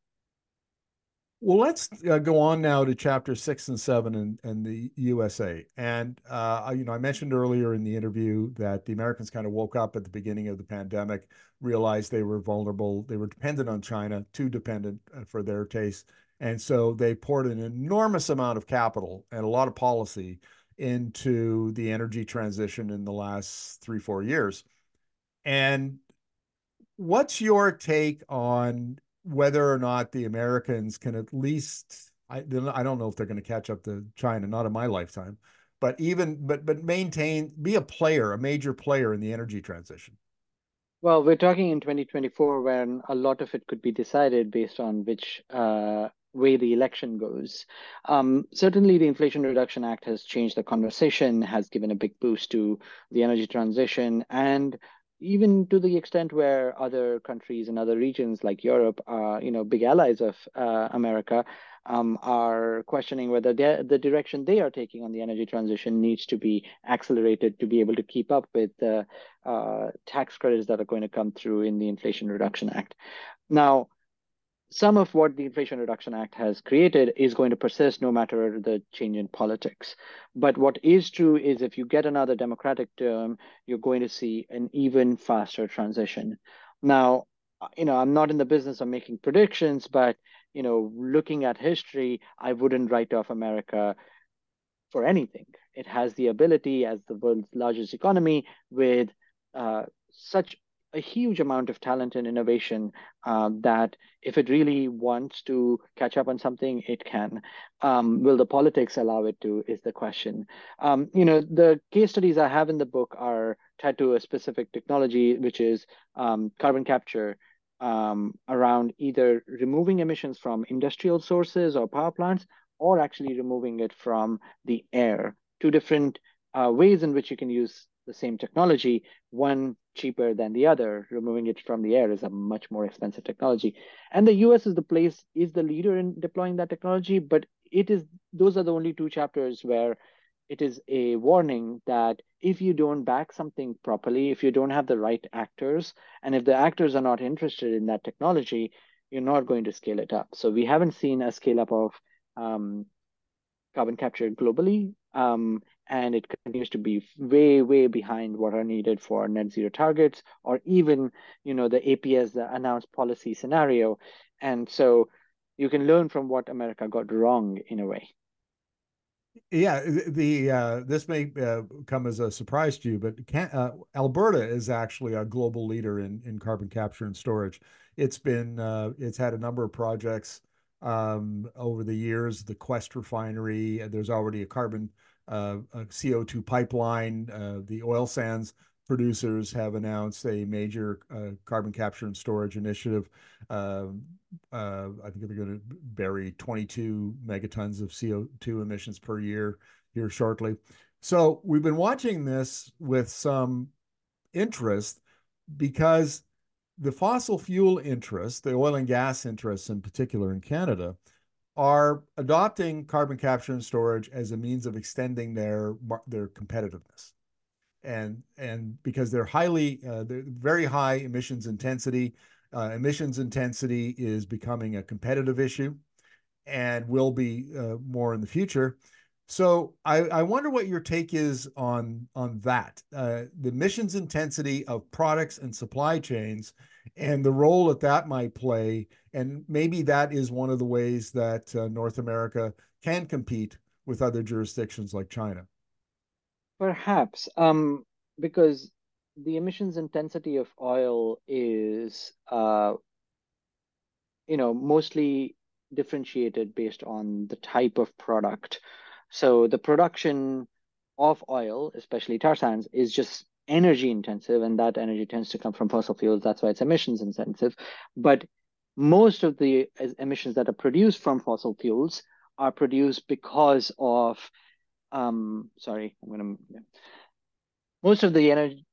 Well, let's uh, go on now to chapter six and seven and, and the USA. And, uh, you know, I mentioned earlier in the interview that the Americans kind of woke up at the beginning of the pandemic, realized they were vulnerable. They were dependent on China, too dependent uh, for their taste. And so they poured an enormous amount of capital and a lot of policy into the energy transition in the last three, four years. And what's your take on whether or not the Americans can at least I, I don't know if they're going to catch up to China, not in my lifetime, but even but but maintain be a player, a major player in the energy transition. Well, we're talking in 2024 when a lot of it could be decided based on which uh, way the election goes. Um, certainly, the Inflation Reduction Act has changed the conversation, has given a big boost to the energy transition, and even to the extent where other countries and other regions like Europe are, you know, big allies of uh, America, um, are questioning whether the direction they are taking on the energy transition needs to be accelerated to be able to keep up with the uh, tax credits that are going to come through in the Inflation Reduction Act. Now, some of what the Inflation Reduction Act has created is going to persist no matter the change in politics. But what is true is if you get another Democratic term, you're going to see an even faster transition. Now, you know, I'm not in the business of making predictions, but you know, looking at history, I wouldn't write off America for anything. It has the ability, as the world's largest economy, with uh, such a huge amount of talent and innovation uh, that if it really wants to catch up on something, it can. Um, will the politics allow it to? Is the question. Um, you know, the case studies I have in the book are tied to a specific technology, which is um, carbon capture. Um, around either removing emissions from industrial sources or power plants, or actually removing it from the air. Two different uh, ways in which you can use the same technology, one cheaper than the other. Removing it from the air is a much more expensive technology. And the US is the place, is the leader in deploying that technology, but it is those are the only two chapters where it is a warning that if you don't back something properly, if you don't have the right actors, and if the actors are not interested in that technology, you're not going to scale it up. So we haven't seen a scale up of um, carbon capture globally. Um, and it continues to be way, way behind what are needed for net zero targets or even, you know, the APS, the announced policy scenario. And so you can learn from what America got wrong in a way. Yeah, the uh, this may uh, come as a surprise to you, but can, uh, Alberta is actually a global leader in in carbon capture and storage. It's been uh, it's had a number of projects um, over the years. The Quest refinery, there's already a carbon uh, a CO2 pipeline. Uh, the oil sands producers have announced a major uh, carbon capture and storage initiative. Um, uh, I think they're going to bury 22 megatons of CO2 emissions per year here shortly. So we've been watching this with some interest because the fossil fuel interests, the oil and gas interests in particular in Canada, are adopting carbon capture and storage as a means of extending their their competitiveness. And and because they're highly uh, they're very high emissions intensity uh, emissions intensity is becoming a competitive issue and will be uh, more in the future. So I, I wonder what your take is on on that. Uh, the emissions intensity of products and supply chains and the role that that might play. And maybe that is one of the ways that uh, North America can compete with other jurisdictions like China. Perhaps, um, because the emissions intensity of oil is, uh, you know, mostly differentiated based on the type of product. So the production of oil, especially tar sands, is just energy intensive, and that energy tends to come from fossil fuels. That's why it's emissions intensive. But most of the emissions that are produced from fossil fuels are produced because of, um, sorry, I'm going to, most of the energy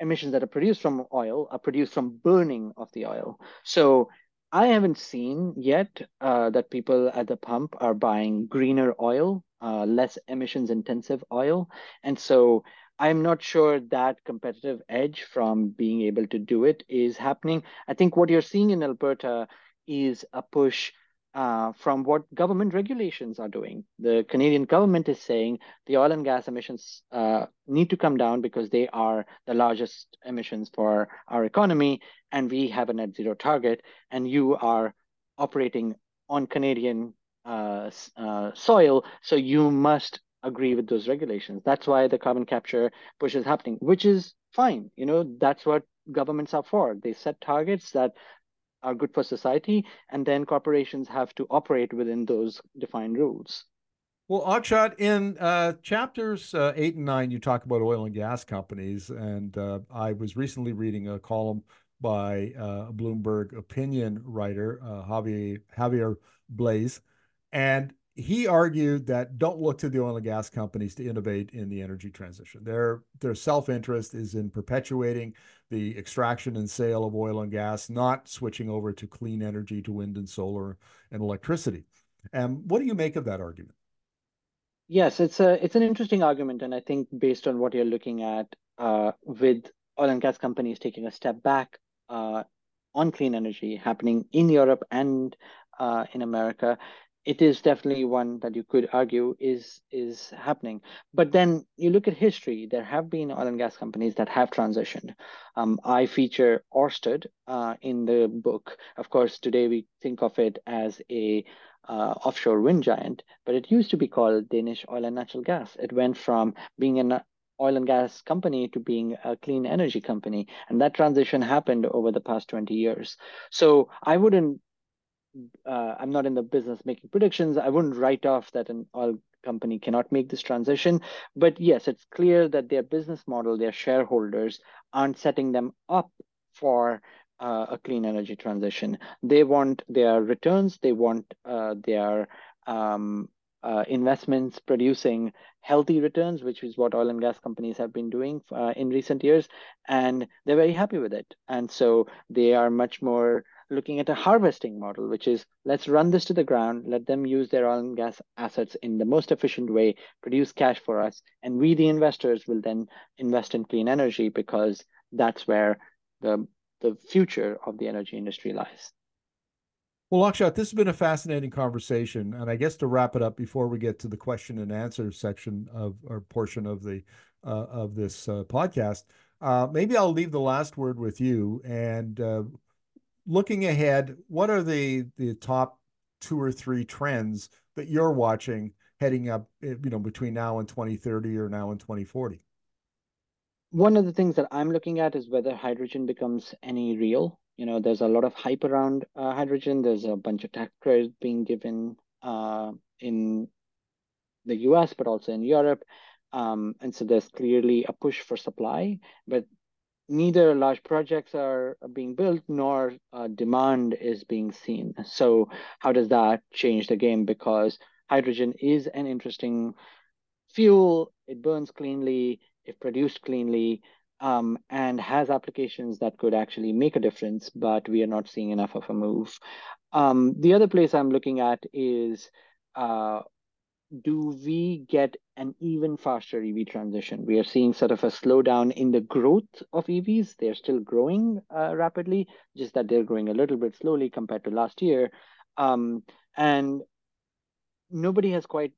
emissions that are produced from oil are produced from burning of the oil. So I haven't seen yet uh, that people at the pump are buying greener oil, uh, less emissions intensive oil. And so I'm not sure that competitive edge from being able to do it is happening. I think what you're seeing in Alberta is a push uh, from what government regulations are doing. The Canadian government is saying the oil and gas emissions uh, need to come down because they are the largest emissions for our economy, and we have a net zero target, and you are operating on Canadian uh, uh soil, so you must agree with those regulations. That's why the carbon capture push is happening, which is fine. You know, that's what governments are for. They set targets that are good for society, and then corporations have to operate within those defined rules. Well, Akshat, in uh, chapters uh, eight and nine, you talk about oil and gas companies, and uh, I was recently reading a column by uh, a Bloomberg opinion writer, uh, Javier Javier Blas, and he argued that don't look to the oil and gas companies to innovate in the energy transition. Their their self-interest is in perpetuating the extraction and sale of oil and gas, not switching over to clean energy, to wind and solar and electricity. And what do you make of that argument? Yes, it's a it's an interesting argument, and I think based on what you're looking at, uh, with oil and gas companies taking a step back uh, on clean energy happening in Europe and uh, in America, it is definitely one that you could argue is is happening. But then you look at history. There have been oil and gas companies that have transitioned. Um, I feature Orsted uh, in the book. Of course, today we think of it as a uh, offshore wind giant, but it used to be called Danish Oil and Natural Gas. It went from being an oil and gas company to being a clean energy company. And that transition happened over the past 20 years. So I wouldn't uh, I'm not in the business making predictions. I wouldn't write off that an oil company cannot make this transition. But yes, it's clear that their business model, their shareholders aren't setting them up for uh, a clean energy transition. They want their returns, they want uh, their um, uh, investments producing healthy returns, which is what oil and gas companies have been doing uh, in recent years. And they're very happy with it. And so they are much more looking at a harvesting model, which is let's run this to the ground, let them use their oil and gas assets in the most efficient way, produce cash for us, and we, the investors, will then invest in clean energy because that's where the the future of the energy industry lies. Well, Akshat, this has been a fascinating conversation, and I guess to wrap it up before we get to the question and answer section of or portion of the uh, of this uh, podcast, uh, maybe I'll leave the last word with you and uh, looking ahead, what are the the top two or three trends that you're watching heading up, eh, you know, between now and 2030 or now and 2040? One of the things that I'm looking at is whether hydrogen becomes any real. You know, there's a lot of hype around uh, hydrogen. There's a bunch of tax credits being given uh, in the US, but also in Europe. Um, and so there's clearly a push for supply, but neither large projects are being built nor uh, demand is being seen. So how does that change the game? Because hydrogen is an interesting fuel. It burns cleanly, if produced cleanly, um, and has applications that could actually make a difference, but we are not seeing enough of a move. Um, the other place I'm looking at is uh, do we get an even faster EV transition? We are seeing sort of a slowdown in the growth of EVs. They're still growing uh, rapidly, just that they're growing a little bit slowly compared to last year. Um, and nobody has quite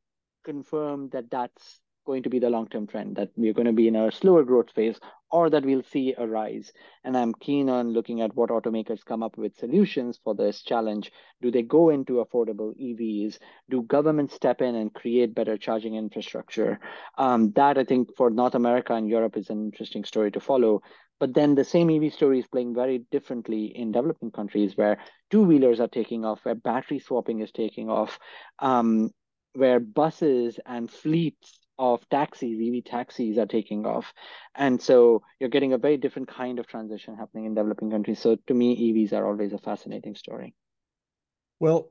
confirmed that that's going to be the long-term trend, that we're going to be in a slower growth phase or that we'll see a rise. And I'm keen on looking at what automakers come up with solutions for this challenge. Do they go into affordable EVs? Do governments step in and create better charging infrastructure? Um, that I think for North America and Europe is an interesting story to follow. But then the same EV story is playing very differently in developing countries where two wheelers are taking off, where battery swapping is taking off, um, where buses and fleets of taxis, EV taxis are taking off. And so you're getting a very different kind of transition happening in developing countries. So to me, EVs are always a fascinating story. Well,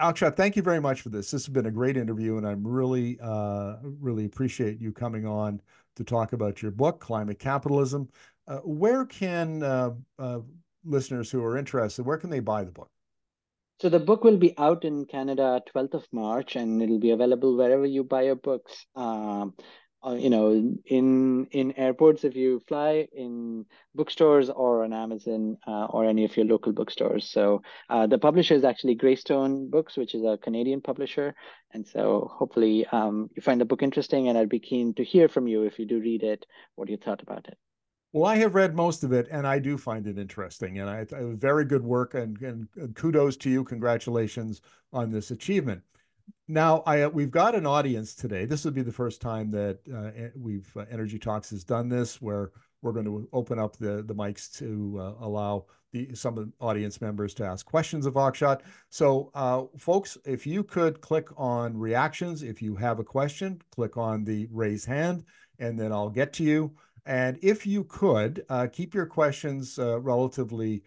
Akshat, thank you very much for this. This has been a great interview, and I'm really, uh, really appreciate you coming on to talk about your book, Climate Capitalism. Uh, where can uh, uh listeners who are interested, where can they buy the book? So the book will be out in Canada 12th of March, and it'll be available wherever you buy your books. Um, uh, you know, in in airports if you fly, in bookstores or on Amazon uh, or any of your local bookstores. So uh, the publisher is actually Greystone Books, which is a Canadian publisher, and so hopefully um, you find the book interesting. And I'd be keen to hear from you if you do read it, what you thought about it. Well, I have read most of it, and I do find it interesting, and I, I very good work, and, and kudos to you. Congratulations on this achievement. Now, I we've got an audience today. This would be the first time that uh, we've uh, Energi Talks has done this, where we're going to open up the the mics to uh, allow the some audience members to ask questions of Akshat. So, uh, folks, if you could click on reactions, if you have a question, click on the raise hand, and then I'll get to you. And if you could uh, keep your questions uh, relatively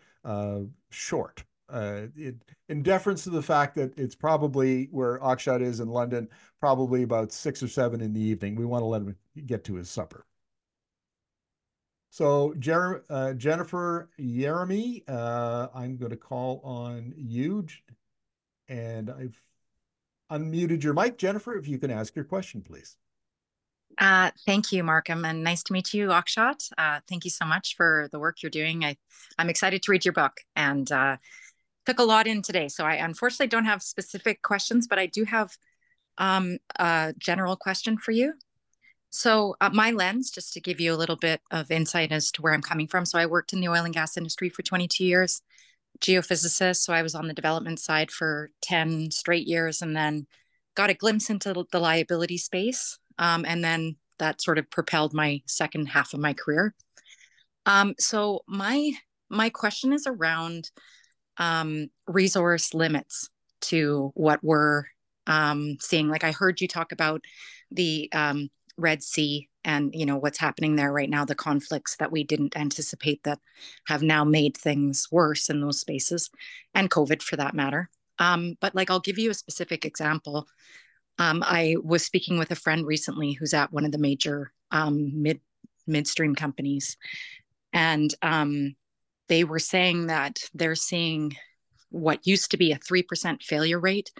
short uh, it, in deference to the fact that it's probably where Akshat is in London, probably about six or seven in the evening. We want to let him get to his supper. So Jer uh, Jennifer Jeremy, uh, I'm going to call on you, and I've unmuted your mic. Jennifer, if you can ask your question, please. Uh, thank you, Markham, and nice to meet you, Akshat. Uh, thank you so much for the work you're doing. I, I'm excited to read your book, and uh, took a lot in today. So I unfortunately don't have specific questions, but I do have um, a general question for you. So uh, my lens, just to give you a little bit of insight as to where I'm coming from. So I worked in the oil and gas industry for 22 years, geophysicist. So I was on the development side for 10 straight years and then got a glimpse into the liability space. Um, and then that sort of propelled my second half of my career. Um, so my my question is around um, resource limits to what we're um, seeing. Like I heard you talk about the um, Red Sea and you know what's happening there right now, the conflicts that we didn't anticipate that have now made things worse in those spaces, and COVID for that matter. Um, but like I'll give you a specific example. Um, I was speaking with a friend recently who's at one of the major um, mid midstream companies, and um, they were saying that they're seeing what used to be a 3% failure rate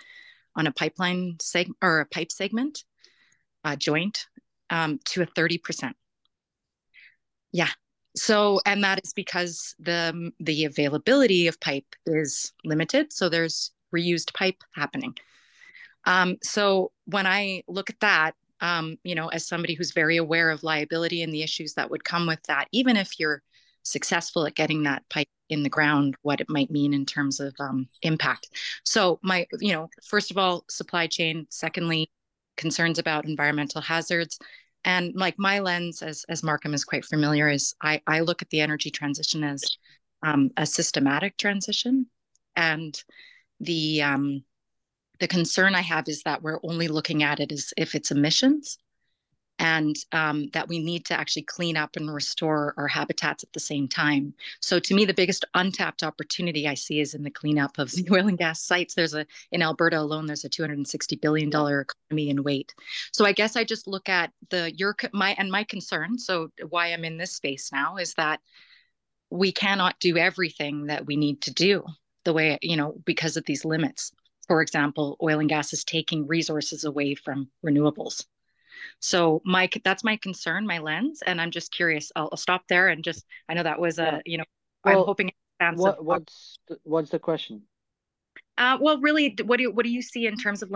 on a pipeline seg- or a pipe segment uh, joint um, to a 30%. Yeah. So, and that is because the the availability of pipe is limited. So there's reused pipe happening. Um, so when I look at that, um, you know, as somebody who's very aware of liability and the issues that would come with that, even if you're successful at getting that pipe in the ground, what it might mean in terms of um, impact. So my, you know, first of all, supply chain. Secondly, concerns about environmental hazards. And like my lens, as as Markham is quite familiar, is I, I look at the energy transition as um, a systematic transition, and the um, the concern I have is that we're only looking at it as if it's emissions, and um, that we need to actually clean up and restore our habitats at the same time. So to me, the biggest untapped opportunity I see is in the cleanup of the oil and gas sites. There's a in Alberta alone, there's a 260 billion dollar economy in weight. So I guess I just look at the your my and my concern. So why I'm in this space now is that we cannot do everything that we need to do the way you know because of these limits. For example, oil and gas is taking resources away from renewables so my that's my concern, my lens, and I'm just curious. I'll, I'll stop there and just I know that was a you know well, I'm hoping. What, what's the, what's the question? Uh, well, really, what do you, what do you see in terms of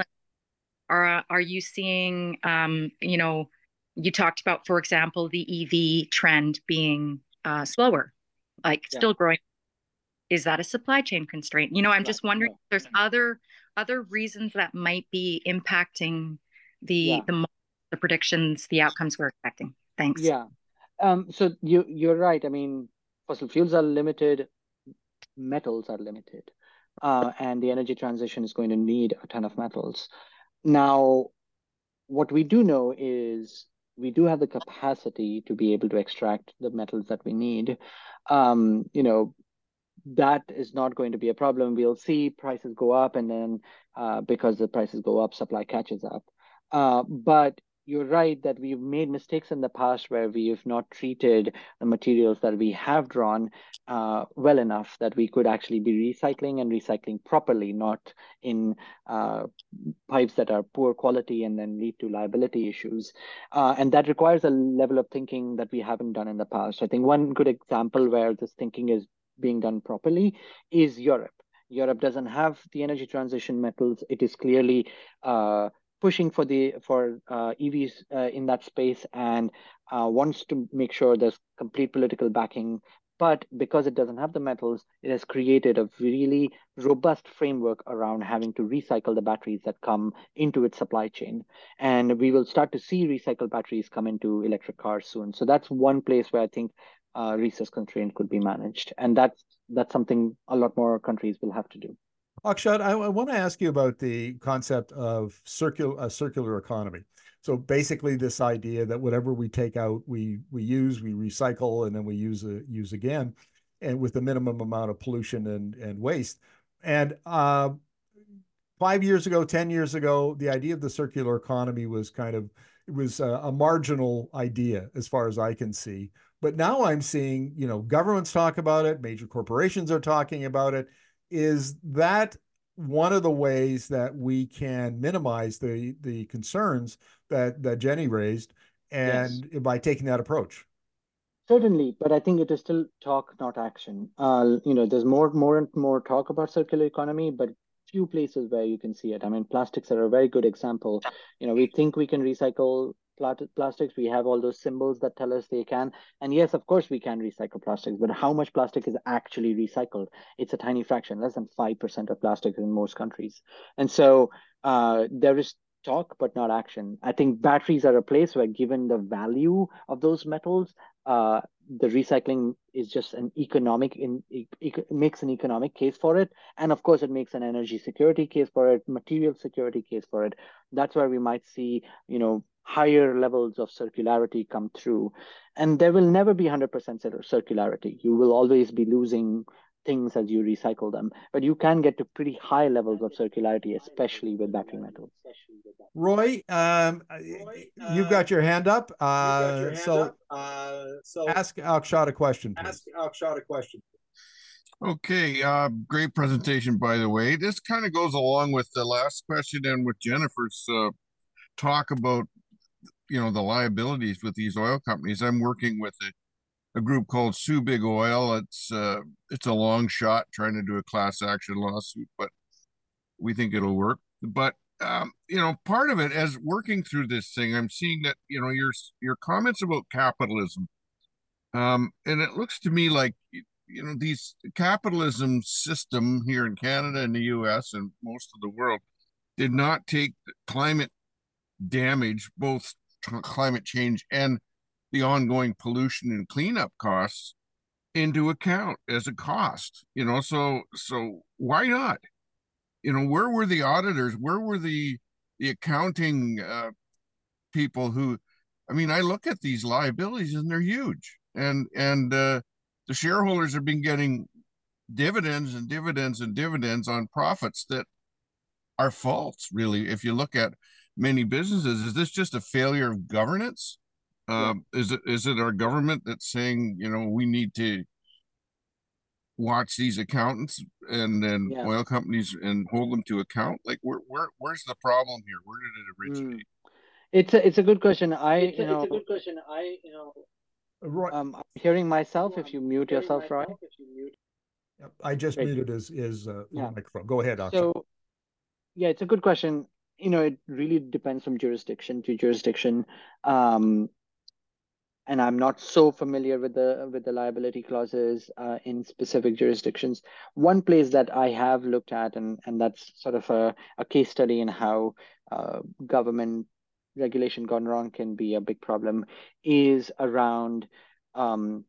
are are you seeing um, you know you talked about for example the EV trend being uh, slower, like yeah. still growing. Is that a supply chain constraint? You know, I'm just wondering if there's other other reasons that might be impacting the yeah. the the predictions, the outcomes we're expecting. Thanks. Yeah. Um, so you you're right. I mean, fossil fuels are limited, metals are limited, uh, and the energy transition is going to need a ton of metals. Now, what we do know is we do have the capacity to be able to extract the metals that we need. Um, you know, that is not going to be a problem. We'll see prices go up, and then uh, because the prices go up, supply catches up. Uh, but you're right that we've made mistakes in the past where we have not treated the materials that we have drawn uh, well enough that we could actually be recycling and recycling properly, not in uh, pipes that are poor quality and then lead to liability issues. Uh, and that requires a level of thinking that we haven't done in the past. I think one good example where this thinking is being done properly is Europe. Europe doesn't have the energy transition metals. It is clearly uh, pushing for the for uh, EVs uh, in that space and uh, wants to make sure there's complete political backing. But because it doesn't have the metals, it has created a really robust framework around having to recycle the batteries that come into its supply chain. And we will start to see recycled batteries come into electric cars soon. So that's one place where I think uh, resource constraint could be managed. And that's that's something a lot more countries will have to do. Akshat, I, I want to ask you about the concept of circular a circular economy. So basically, this idea that whatever we take out, we we use, we recycle, and then we use a, use again, and with the minimum amount of pollution and and waste. And uh, five years ago, ten years ago, the idea of the circular economy was kind of it was a, a marginal idea as far as I can see. But now I'm seeing, you know, governments talk about it, major corporations are talking about it is that one of the ways that we can minimize the the concerns that that Jenny raised, and yes. by taking that approach. Certainly, but I think it is still talk, not action. Uh, you know, there's more, more and more talk about circular economy, but few places where you can see it. I mean, plastics are a very good example. You know, we think we can recycle plastics. We have all those symbols that tell us they can. And yes, of course, we can recycle plastics, but how much plastic is actually recycled? It's a tiny fraction, less than 5% of plastic in most countries. And so uh, there is talk, but not action. I think batteries are a place where, given the value of those metals, uh, the recycling is just an economic in makes an economic case for it and of course it makes an energy security case for it material security case for it that's where we might see you know higher levels of circularity come through. And there will never be 100% circularity. You will always be losing things as you recycle them, but you can get to pretty high levels of circularity, especially with battery metals. Roy, um, you've got your hand up. Uh, your hand so, up. Uh, so ask Akshat a question. Please. Ask Akshat a question. Okay, uh, great presentation, by the way. This kind of goes along with the last question and with Jennifer's uh, talk about you know the liabilities with these oil companies. I'm working with a, a group called Sue Big Oil. It's uh, it's a long shot trying to do a class action lawsuit, but we think it'll work. But um, you know, part of it as working through this thing, I'm seeing that you know your your comments about capitalism, um, and it looks to me like you know these capitalism system here in Canada and the U.S. and most of the world did not take climate damage, both climate change and the ongoing pollution and cleanup costs into account as a cost you know so so why not? You know where were the auditors? Where were the the accounting uh, people who i mean i look at these liabilities and they're huge and and uh, the shareholders have been getting dividends and dividends and dividends on profits that are false really if you look at many businesses. Is this just a failure of governance? Um, is it is it our government that's saying you know we need to watch these accountants and then yeah. oil companies and hold them to account? Like where where where's the problem here? Where did it hmm. originate? Mm. It's a it's a good question. I it's a, you know it's a good question. I you know right. um I'm hearing myself. If you mute yourself, right? Yep. I just Great. muted his his uh, yeah. microphone. Go ahead, Akshat. So yeah, it's a good question you know, it really depends from jurisdiction to jurisdiction. Um, and I'm not so familiar with the with the liability clauses uh, in specific jurisdictions. One place that I have looked at, and and that's sort of a, a case study in how uh, government regulation gone wrong can be a big problem, is around um,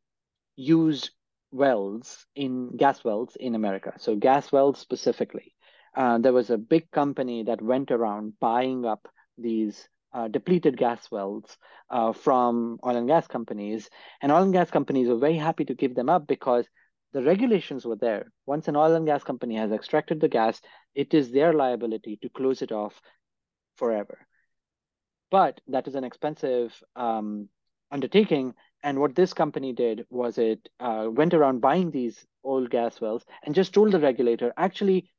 used wells in gas wells in America. So gas wells specifically uh, there was a big company that went around buying up these uh, depleted gas wells uh, from oil and gas companies. And oil and gas companies were very happy to give them up because the regulations were there. Once an oil and gas company has extracted the gas, it is their liability to close it off forever. but that is an expensive um, undertaking. And what this company did was it uh, went around buying these old gas wells and just told the regulator, actually,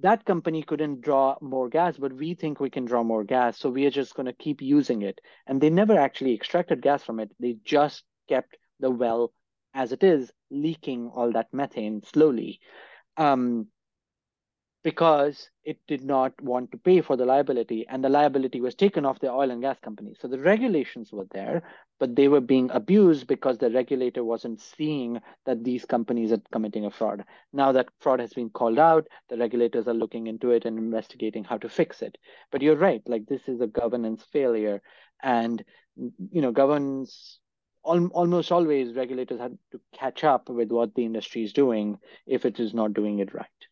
that company couldn't draw more gas, but we think we can draw more gas. So we are just going to keep using it. And they never actually extracted gas from it. They just kept the well as it is, leaking all that methane slowly. Um, because it did not want to pay for the liability and the liability was taken off the oil and gas company. So the regulations were there, but they were being abused because the regulator wasn't seeing that these companies are committing a fraud. Now that fraud has been called out, the regulators are looking into it and investigating how to fix it. But you're right, like this is a governance failure and you know, governance almost always regulators have to catch up with what the industry is doing if it is not doing it right.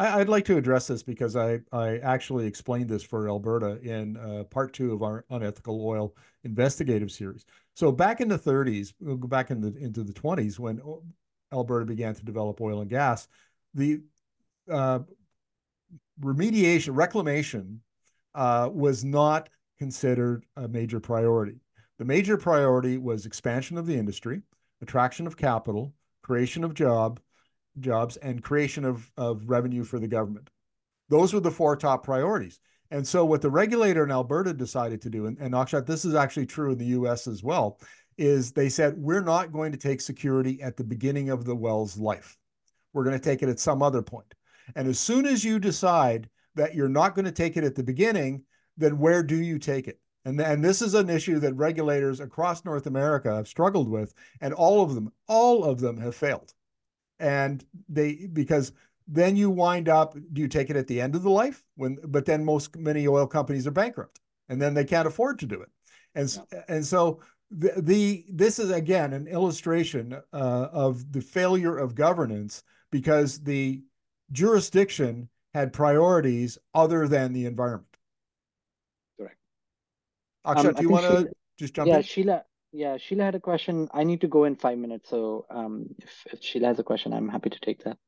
I, would like to address this because I, I actually explained this for Alberta in uh, part two of our unethical oil investigative series. So back in the 30s, we'll go back in the, into the 20s when Alberta began to develop oil and gas, the uh, remediation, reclamation uh, was not considered a major priority. The major priority was expansion of the industry, attraction of capital, creation of job, jobs and creation of, of revenue for the government. Those were the four top priorities. And so what the regulator in Alberta decided to do, and, and Akshat, this is actually true in the US as well, is they said, we're not going to take security at the beginning of the well's life. We're going to take it at some other point. And as soon as you decide that you're not going to take it at the beginning, then where do you take it? And, and this is an issue that regulators across North America have struggled with, and all of them, all of them have failed and they because then you wind up do you take it at the end of the life when but then most many oil companies are bankrupt and then they can't afford to do it and yeah. and so the, the this is again an illustration uh, of the failure of governance because the jurisdiction had priorities other than the environment correct Akshat, um, do you want to just jump yeah in? sheila yeah, Sheila had a question. I need to go in five minutes. So um, if, if Sheila has a question, I'm happy to take that.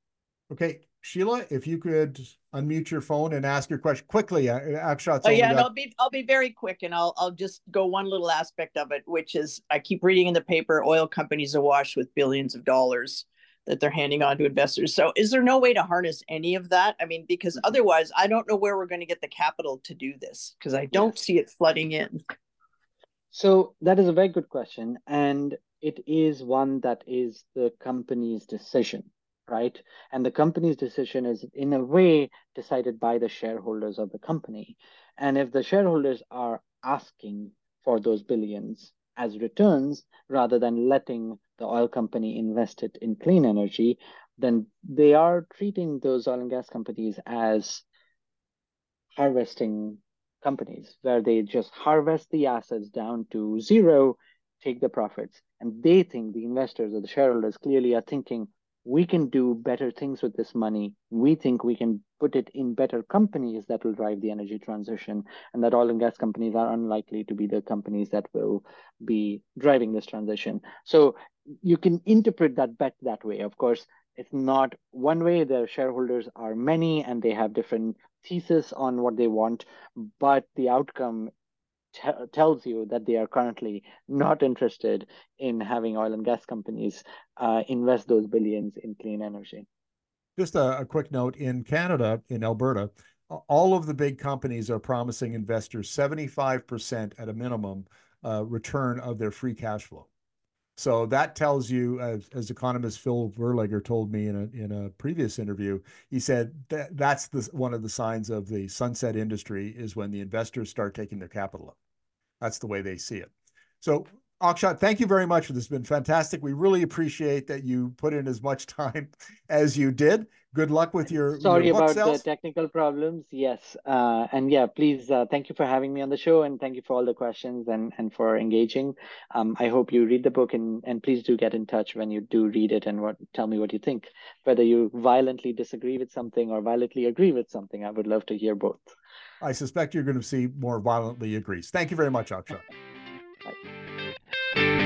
Okay. Sheila, if you could unmute your phone and ask your question quickly. Uh, Akshat's oh, yeah, and I'll be I'll be very quick and I'll I'll just go one little aspect of it, which is I keep reading in the paper oil companies awash with billions of dollars that they're handing on to investors. So is there no way to harness any of that? I mean, because mm-hmm. otherwise I don't know where we're going to get the capital to do this because I don't see it flooding in. So that is a very good question. And it is one that is the company's decision, right? And the company's decision is, in a way, decided by the shareholders of the company. And if the shareholders are asking for those billions as returns rather than letting the oil company invest it in clean energy, then they are treating those oil and gas companies as harvesting companies where they just harvest the assets down to zero, take the profits. And they think the investors or the shareholders clearly are thinking, we can do better things with this money. We think we can put it in better companies that will drive the energy transition, and that oil and gas companies are unlikely to be the companies that will be driving this transition. So you can interpret that bet that way. Of course, it's not one way. Their shareholders are many and they have different thesis on what they want, but the outcome t- tells you that they are currently not interested in having oil and gas companies uh, invest those billions in clean energy. Just a, a quick note in Canada, in Alberta, all of the big companies are promising investors 75% at a minimum uh, return of their free cash flow. So that tells you, as, as economist Phil Verleger told me in a in a previous interview, he said that that's the one of the signs of the sunset industry is when the investors start taking their capital up. That's the way they see it. So Akshat, thank you very much for this. It's been fantastic. We really appreciate that you put in as much time as you did. Good luck with your. Sorry your about sales. the technical problems. Yes, uh, and yeah, please. Uh, thank you for having me on the show, and thank you for all the questions and and for engaging. Um, I hope you read the book, and and please do get in touch when you do read it, and what tell me what you think. Whether you violently disagree with something or violently agree with something, I would love to hear both. I suspect you're going to see more violently agrees. Thank you very much, Akshat. Bye.